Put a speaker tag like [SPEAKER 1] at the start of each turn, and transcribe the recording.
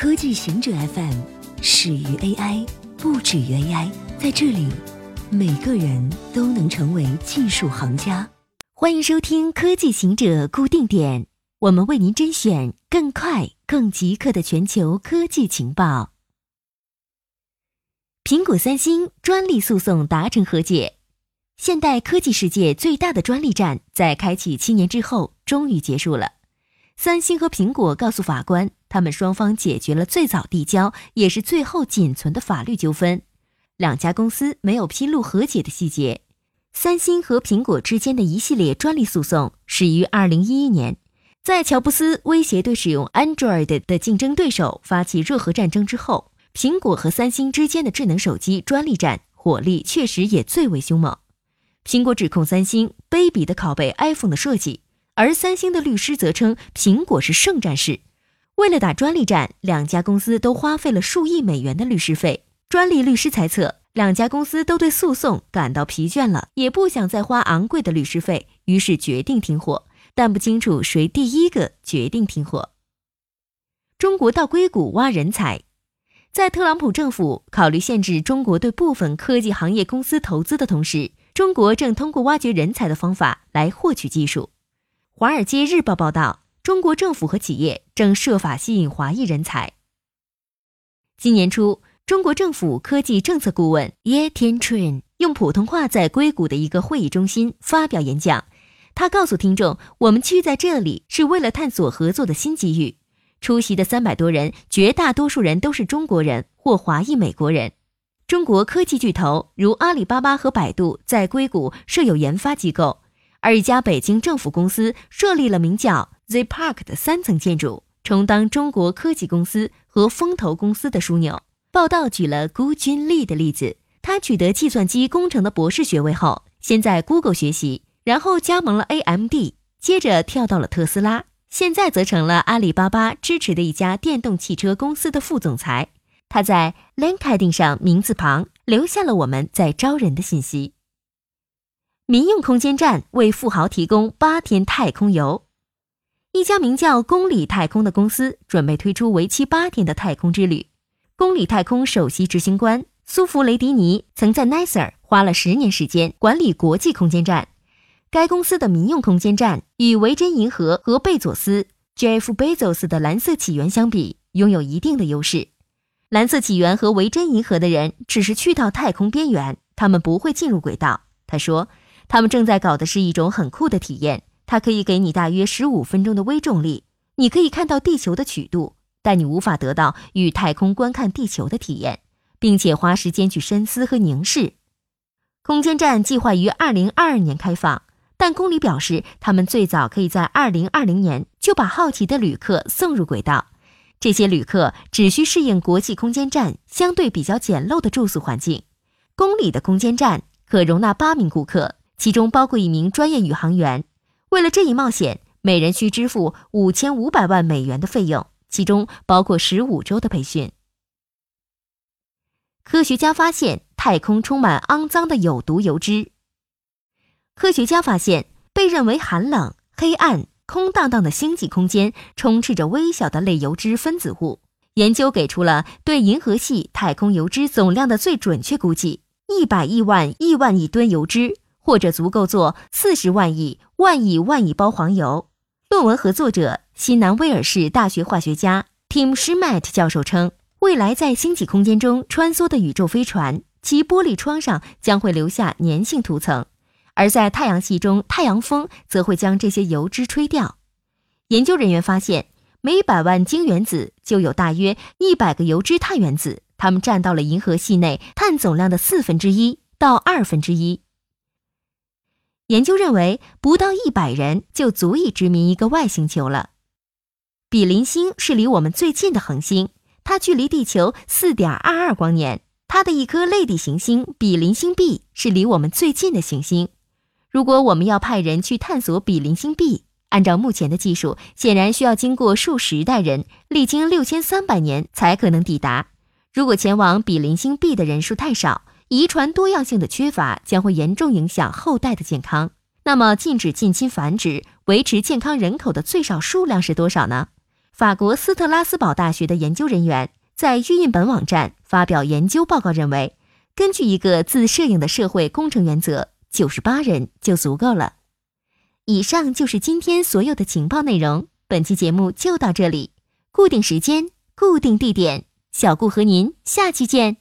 [SPEAKER 1] 科技行者 FM 始于 AI，不止于 AI。在这里，每个人都能成为技术行家。欢迎收听科技行者固定点，我们为您甄选更快、更即刻的全球科技情报。苹果、三星专利诉讼达成和解，现代科技世界最大的专利战在开启七年之后终于结束了。三星和苹果告诉法官。他们双方解决了最早递交也是最后仅存的法律纠纷，两家公司没有披露和解的细节。三星和苹果之间的一系列专利诉讼始于二零一一年，在乔布斯威胁对使用 Android 的竞争对手发起热核战争之后，苹果和三星之间的智能手机专利战火力确实也最为凶猛。苹果指控三星卑鄙的拷贝 iPhone 的设计，而三星的律师则称苹果是圣战士。为了打专利战，两家公司都花费了数亿美元的律师费。专利律师猜测，两家公司都对诉讼感到疲倦了，也不想再花昂贵的律师费，于是决定停火。但不清楚谁第一个决定停火。中国到硅谷挖人才，在特朗普政府考虑限制中国对部分科技行业公司投资的同时，中国正通过挖掘人才的方法来获取技术。《华尔街日报》报道。中国政府和企业正设法吸引华裔人才。今年初，中国政府科技政策顾问 Ye Tianchun 用普通话在硅谷的一个会议中心发表演讲。他告诉听众：“我们聚在这里是为了探索合作的新机遇。”出席的三百多人，绝大多数人都是中国人或华裔美国人。中国科技巨头如阿里巴巴和百度在硅谷设有研发机构，而一家北京政府公司设立了名叫。Z Park 的三层建筑充当中国科技公司和风投公司的枢纽。报道举了辜君丽的例子，他取得计算机工程的博士学位后，先在 Google 学习，然后加盟了 AMD，接着跳到了特斯拉，现在则成了阿里巴巴支持的一家电动汽车公司的副总裁。他在 LinkedIn 上名字旁留下了我们在招人的信息。民用空间站为富豪提供八天太空游。一家名叫公里太空的公司准备推出为期八天的太空之旅。公里太空首席执行官苏弗雷迪尼曾在 NASA 花了十年时间管理国际空间站。该公司的民用空间站与维珍银河和贝佐斯 （Jeff Bezos） 的蓝色起源相比，拥有一定的优势。蓝色起源和维珍银河的人只是去到太空边缘，他们不会进入轨道。他说，他们正在搞的是一种很酷的体验。它可以给你大约十五分钟的微重力，你可以看到地球的曲度，但你无法得到与太空观看地球的体验，并且花时间去深思和凝视。空间站计划于二零二二年开放，但公里表示他们最早可以在二零二零年就把好奇的旅客送入轨道。这些旅客只需适应国际空间站相对比较简陋的住宿环境。公里的空间站可容纳八名顾客，其中包括一名专业宇航员。为了这一冒险，每人需支付五千五百万美元的费用，其中包括十五周的培训。科学家发现太空充满肮脏的有毒油脂。科学家发现，被认为寒冷、黑暗、空荡荡的星际空间充斥着微小的类油脂分子物。研究给出了对银河系太空油脂总量的最准确估计：一百亿万亿万亿吨油脂。或者足够做四十万亿万亿万亿包黄油。论文合作者西南威尔士大学化学家 Tim Schmidt 教授称，未来在星际空间中穿梭的宇宙飞船，其玻璃窗上将会留下粘性涂层，而在太阳系中，太阳风则会将这些油脂吹掉。研究人员发现，每百万晶原子就有大约一百个油脂碳原子，它们占到了银河系内碳总量的四分之一到二分之一。研究认为，不到一百人就足以殖民一个外星球了。比邻星是离我们最近的恒星，它距离地球四点二二光年。它的一颗类地行星比邻星 B 是离我们最近的行星。如果我们要派人去探索比邻星 B，按照目前的技术，显然需要经过数十代人，历经六千三百年才可能抵达。如果前往比邻星 B 的人数太少，遗传多样性的缺乏将会严重影响后代的健康。那么，禁止近亲繁殖、维持健康人口的最少数量是多少呢？法国斯特拉斯堡大学的研究人员在预印本网站发表研究报告，认为，根据一个自摄影的社会工程原则，九十八人就足够了。以上就是今天所有的情报内容，本期节目就到这里。固定时间，固定地点，小顾和您下期见。